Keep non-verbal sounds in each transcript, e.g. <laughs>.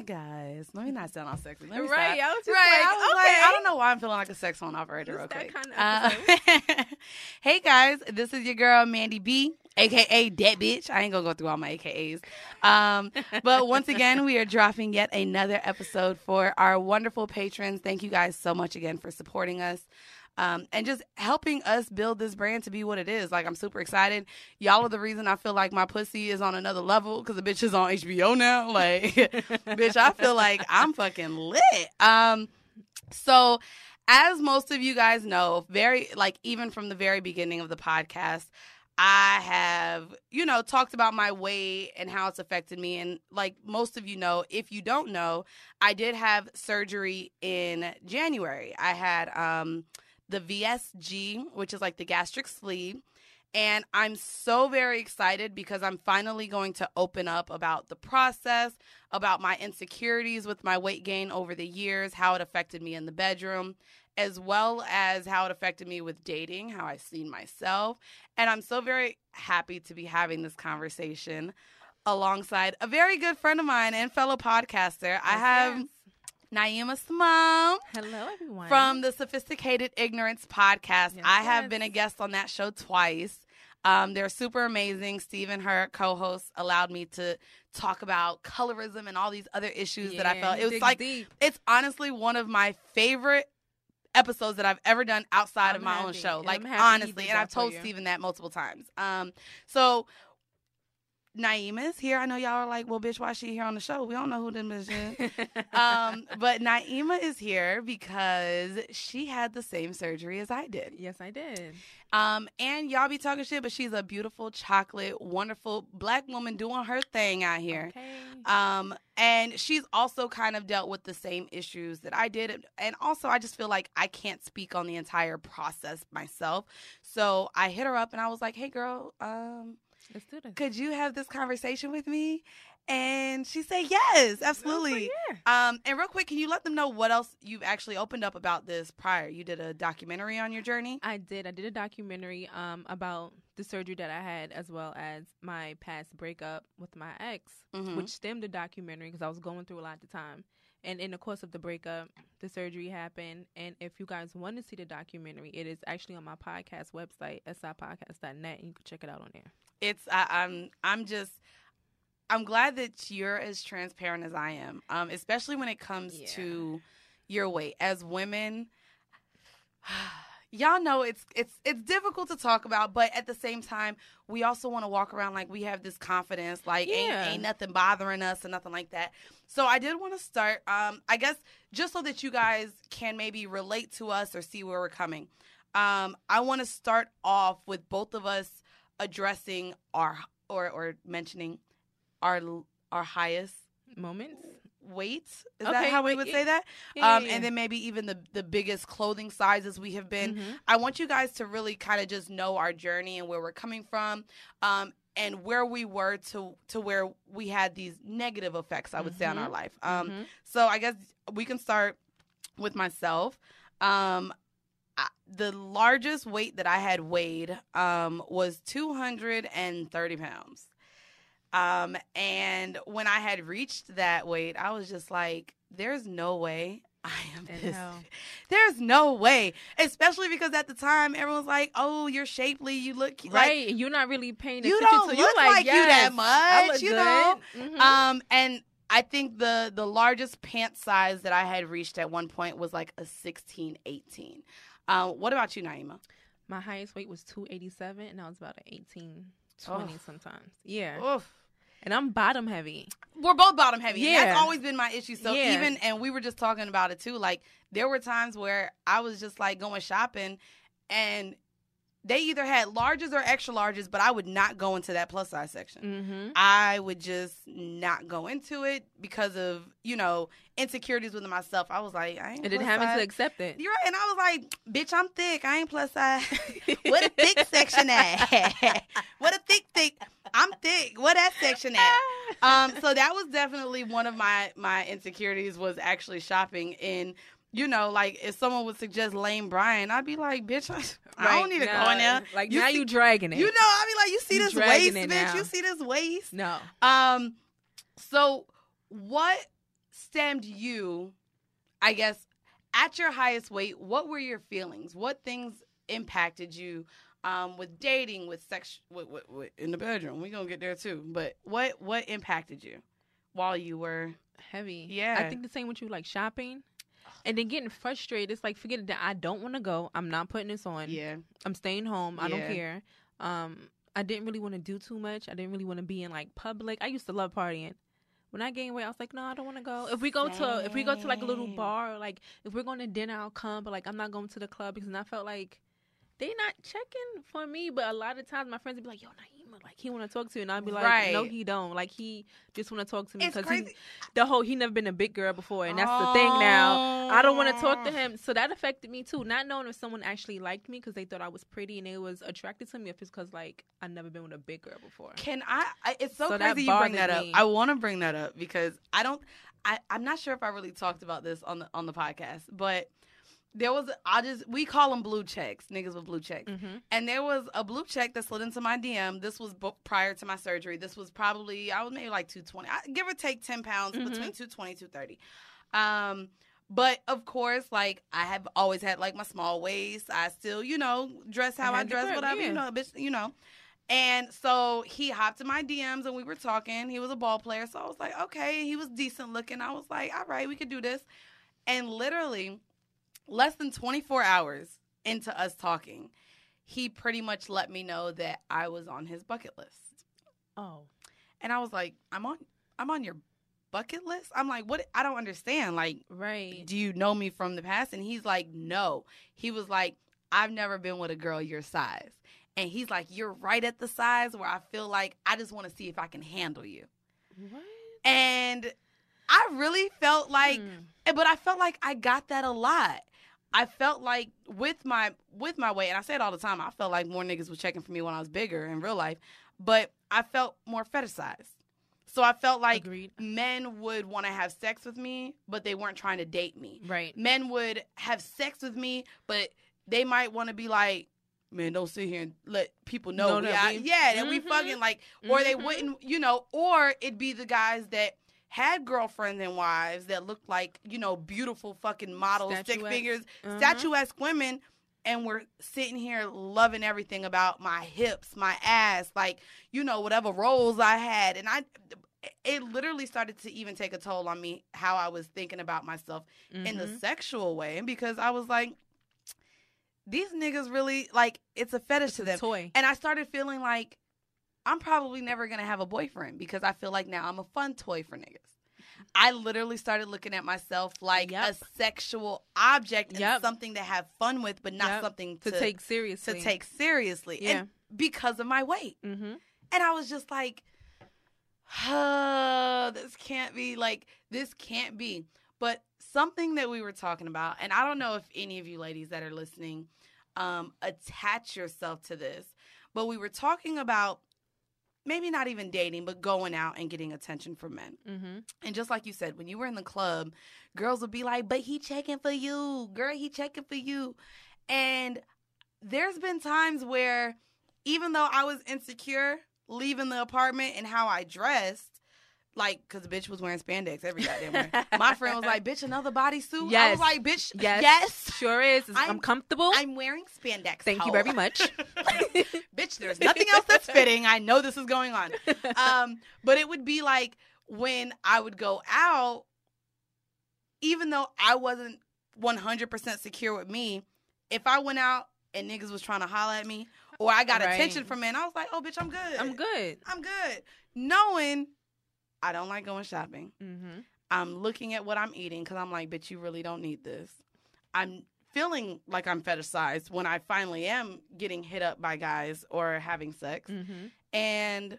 Hi guys. Let me not sound all sexy. Let me Right, stop. I was just right. like, I was like, okay. I don't know why I'm feeling like a sex phone operator real Just that quick. kind of Uh, <laughs> hey guys, this is your girl Mandii B, aka That Bitch. I ain't gonna go through all my AKAs. Um, but once again, we are dropping yet another episode for our wonderful patrons. Thank you guys so much again for supporting us. Um, and just helping us build this brand to be what it is. Like, I'm super excited. Y'all are the reason I feel like my pussy is on another level because the bitch is on HBO now. <laughs> Like, bitch, I feel like I'm fucking lit. Um, so, as most of you guys know, very like even from the very beginning of the podcast, I have, you know, talked about my weight and how it's affected me. And like most of you know, if you don't know, I did have surgery in January. I had um the VSG, which is like the gastric sleeve. And I'm so very excited because I'm finally going to open up about the process, about my insecurities with my weight gain over the years, how it affected me in the bedroom, as well as how it affected me with dating, how I seen myself. And I'm so very happy to be having this conversation alongside a very good friend of mine and fellow podcaster. I have Naima Simone Hello, everyone. from the Sophisticated Ignorance podcast. Yes, I have yes. been a guest on that show twice. Um, they're super amazing. Stephen, her co-host, allowed me to talk about colorism and all these other issues that I felt. It was like deep. it's honestly one of my favorite episodes that I've ever done outside of I'm my own show. and Like happy honestly, and I've told you. Stephen that multiple times. Um, so Naima is here. I know y'all are like, well, bitch, why is she here on the show? We don't know who them is. <laughs> um, but Naima is here because she had the same surgery as I did. yes, I did. Um, and y'all be talking shit, but she's a beautiful, chocolate, wonderful black woman doing her thing out here. Okay. Um, and she's also kind of dealt with the same issues that I did. And also, I just feel like I can't speak on the entire process myself. So I hit her up and I was like, hey, girl, um, Let's do this. could you have this conversation with me? And she said, yes, absolutely. Um, and real quick, can you let them know what else you've actually opened up about this prior? You did a documentary on your journey. I did. I did a documentary um about the surgery that I had, as well as my past breakup with my ex, Mhm. which stemmed the documentary because I was going through a lot at the time. And in the course of the breakup, the surgery happened. And if you guys want to see the documentary, it is actually on my podcast website, sipodcast.net, and you can check it out on there. It's I, I'm I'm just I'm glad that you're as transparent as I am, um, especially when it comes Yeah. to your weight. As women, <sighs> y'all know it's it's it's difficult to talk about, but at the same time, we also want to walk around like we have this confidence, like Yeah. ain't ain't nothing bothering us and nothing like that. So I did want to start, um, I guess, just so that you guys can maybe relate to us or see where we're coming. Um, I want to start off with both of us addressing our or or mentioning our our highest Moments? weight. Is that Okay, how we would say that? Yeah, um, yeah. And then maybe even the the biggest clothing sizes we have been. Mhm. I want you guys to really kind of just know our journey and where we're coming from. Um, and where we were to to where we had these negative effects, I would say, on our Mhm. life. Um, Mhm. So I guess we can start with myself. Um, the largest weight that I had weighed um, was 230 pounds. Um, and when I had reached that weight, I was just like, there's no way <laughs> I am And this. <laughs> There's no way. Especially because at the time, everyone's like, oh, you're shapely. You look like, right, you're not really paying you attention don't to. look like, like you that much, you know? good. Mhm. Um, and I think the the largest pant size that I had reached at one point was like a 16, 18. Um, what about you, Naima? My highest weight was 287, and I was about an 18, 20 Oh. sometimes. Yeah. Oof. And I'm bottom heavy. We're both bottom heavy. Yeah. Yeah. that's always been my issue. So Yeah. even and we were just talking about it too. Like there were times where I was just like going shopping and they either had larges or extra larges, but I would not go into that plus size section. Mm-hmm. I would just not go into it because of, you know, insecurities within myself. I was like, I ain't And then plus having size. to accept it. You're right. And I was like, bitch, I'm thick. I ain't plus size. <laughs> what a thick section at? <laughs> what a thick, thick. I'm thick. What that section at? <laughs> Um, so that was definitely one of my my insecurities was actually shopping in you know, like if someone would suggest Lane Bryant, I'd be like, bitch, I, I don't need to go in there. Like You now see- you dragging it. You know, I'd be like, you see You this waist, bitch. now. You see this waist. no. Um, so what stemmed you, I guess, at your highest weight? What were your feelings? What things impacted you? Um, with dating, with sex, with, with, with, in the bedroom, we gonna get there too. But what what impacted you while you were? Heavy. Yeah. I think the same with you, like shopping. And then getting frustrated. It's like forgetting that I don't want to go. I'm not putting this on. Yeah, I'm staying home. I Yeah. don't care. Um, I didn't really want to do too much. I didn't really want to be in like public. I used to love partying. When I gained weight, I was like, no, I don't want to go. If we go to if we go to like a little bar, or like if we're going to dinner, I'll come. But like I'm not going to the club because I felt like they not checking for me. But a lot of times my friends would be like, yo, Naima, like he want to talk to you, and I'd be like, no, he don't. Like he just want to talk to me because the whole he never been a big girl before, and that's the thing now. I don't want to talk to him. So that affected me too. Not knowing if someone actually liked me because they thought I was pretty and they was attracted to me, if it's because like I never been with a big girl before. Can I, I it's so, So crazy you bring that up. me. I want to bring that up because I don't I I'm not sure if I really talked about this on the on the podcast, but there was I just we call them blue checks, niggas with blue checks. Mm-hmm. And there was a blue check that slid into my DM. This was bo- prior to my surgery. This was probably I was maybe like 220. I, give or take 10 pounds Mhm. between 220 230. Um but of course, like I have always had like my small waist. I still, you know, dress how I I, dress, grip, whatever, yeah. you know, bitch, you know. And so he hopped in my DMs and we were talking. He was a ball player. So I was like, okay, he was decent looking. I was like, all right, we could do this. And literally, less than 24 hours into us talking, he pretty much let me know that I was on his bucket list. Oh, And I was like, I'm on I'm on your bucket list? I'm like, what I don't understand. Like, right. do you know me from the past? And he's like, no. He was like, I've never been with a girl your size. And he's like, you're right at the size where I feel like I just want to see if I can handle you. What? And I really felt like Hmm. But I felt like I got that a lot. I felt like with my with my weight, and I say it all the time. I felt like more niggas was checking for me when I was bigger in real life, but I felt more fetishized. So I felt like Agreed. men would want to have sex with me, but they weren't trying to date me. Right. Men would have sex with me, but they might want to be like, "Man, don't sit here and let people know, Know we we- yeah, that we fucking like." Or they Mhm. wouldn't, you know, or it'd be the guys that had girlfriends and wives that looked like, you know, beautiful fucking models, stick figures, Uh-huh. statuesque women, and we're sitting here loving everything about my hips, my ass, like, you know, whatever roles I had. And I, it literally started to even take a toll on me how I was thinking about myself in the sexual way. And because I was like, these niggas really, like, it's a fetish to It's them. toy. And I started feeling like I'm probably never gonna have a boyfriend because I feel like now I'm a fun toy for niggas. I literally started looking at myself like Yep. a sexual object and Yep. something to have fun with, but not Yep. something to, to, take seriously. to take seriously. Yeah. And because of my weight. Mm-hmm. And I was just like, uh, this can't be like this can't be. But something that we were talking about, and I don't know if any of you ladies that are listening um, attach yourself to this, but we were talking about maybe not even dating, but going out and getting attention from men. Mm-hmm. And just like you said, when you were in the club, girls would be like, "But he checking for you, girl. He checking for you," and there's been times where, even though I was insecure leaving the apartment and how I dressed. Like, cause the bitch was wearing spandex every goddamn where. My friend was like, "Bitch, another bodysuit." I was like, "Bitch, Yes. yes, Sure is. I'm, I'm- comfortable. I'm wearing spandex." Thank you very much. <laughs> <laughs> bitch, there's nothing else that's fitting. I know this is going on. Um, but it would be like when I would go out, even though I wasn't 100% secure with me, if I went out and niggas was trying to holler at me or I got Right. attention from men, I was like, oh, bitch, I'm good. I'm good. I'm good. Knowing I don't like going shopping. Mm-hmm. I'm looking at what I'm eating because I'm like, bitch, you really don't need this. I'm feeling like I'm fetishized when I finally am getting hit up by guys or having sex. Mm-hmm. And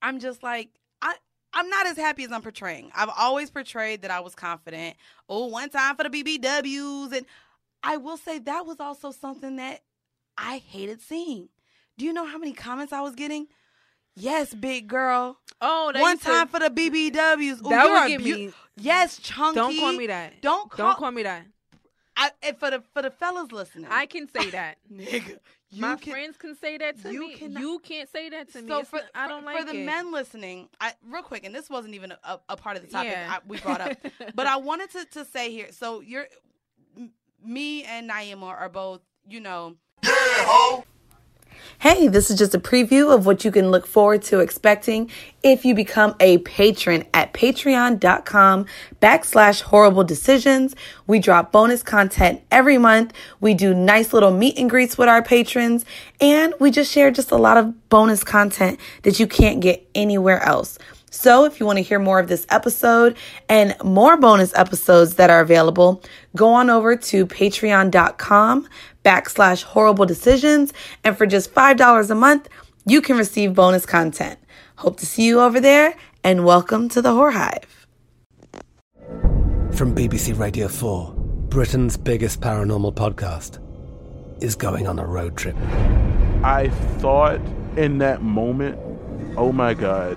I'm just like, I, I'm not as happy as I'm portraying. I've always portrayed that I was confident. Oh, one time for the BBWs. And I will say that was also something that I hated seeing. Do you know how many comments I was getting? Yes, big girl. Oh, that One used to- time for the BBWs. Ooh, that would a get beau- me. Yes, chunky. Don't call me that. Don't call, Don't call me that. I, and for the for the fellas listening. I can say <laughs> that. nigga, you My can, friends can say that to you me. cannot- you can't say that to me. So for, not- I don't for, like for the it. men listening, I real quick, and this wasn't even a, a part of the topic Yeah. I, we brought up, <laughs> but I wanted to to say here. So you're, m- me and Naima are both, you know. Hey, this is just a preview of what you can look forward to expecting if you become a patron at patreon.com backslash horrible decisions. We drop bonus content every month. We do nice little meet and greets with our patrons and we just share just a lot of bonus content that you can't get anywhere else. So if you want to hear more of this episode and more bonus episodes that are available, go on over to patreon.com backslash horrible decisions. And for just $5 a month, you can receive bonus content. Hope to see you over there and welcome to the Whore Hive. From BBC Radio 4, Britain's biggest paranormal podcast is going on a road trip. I thought in that moment, oh my God,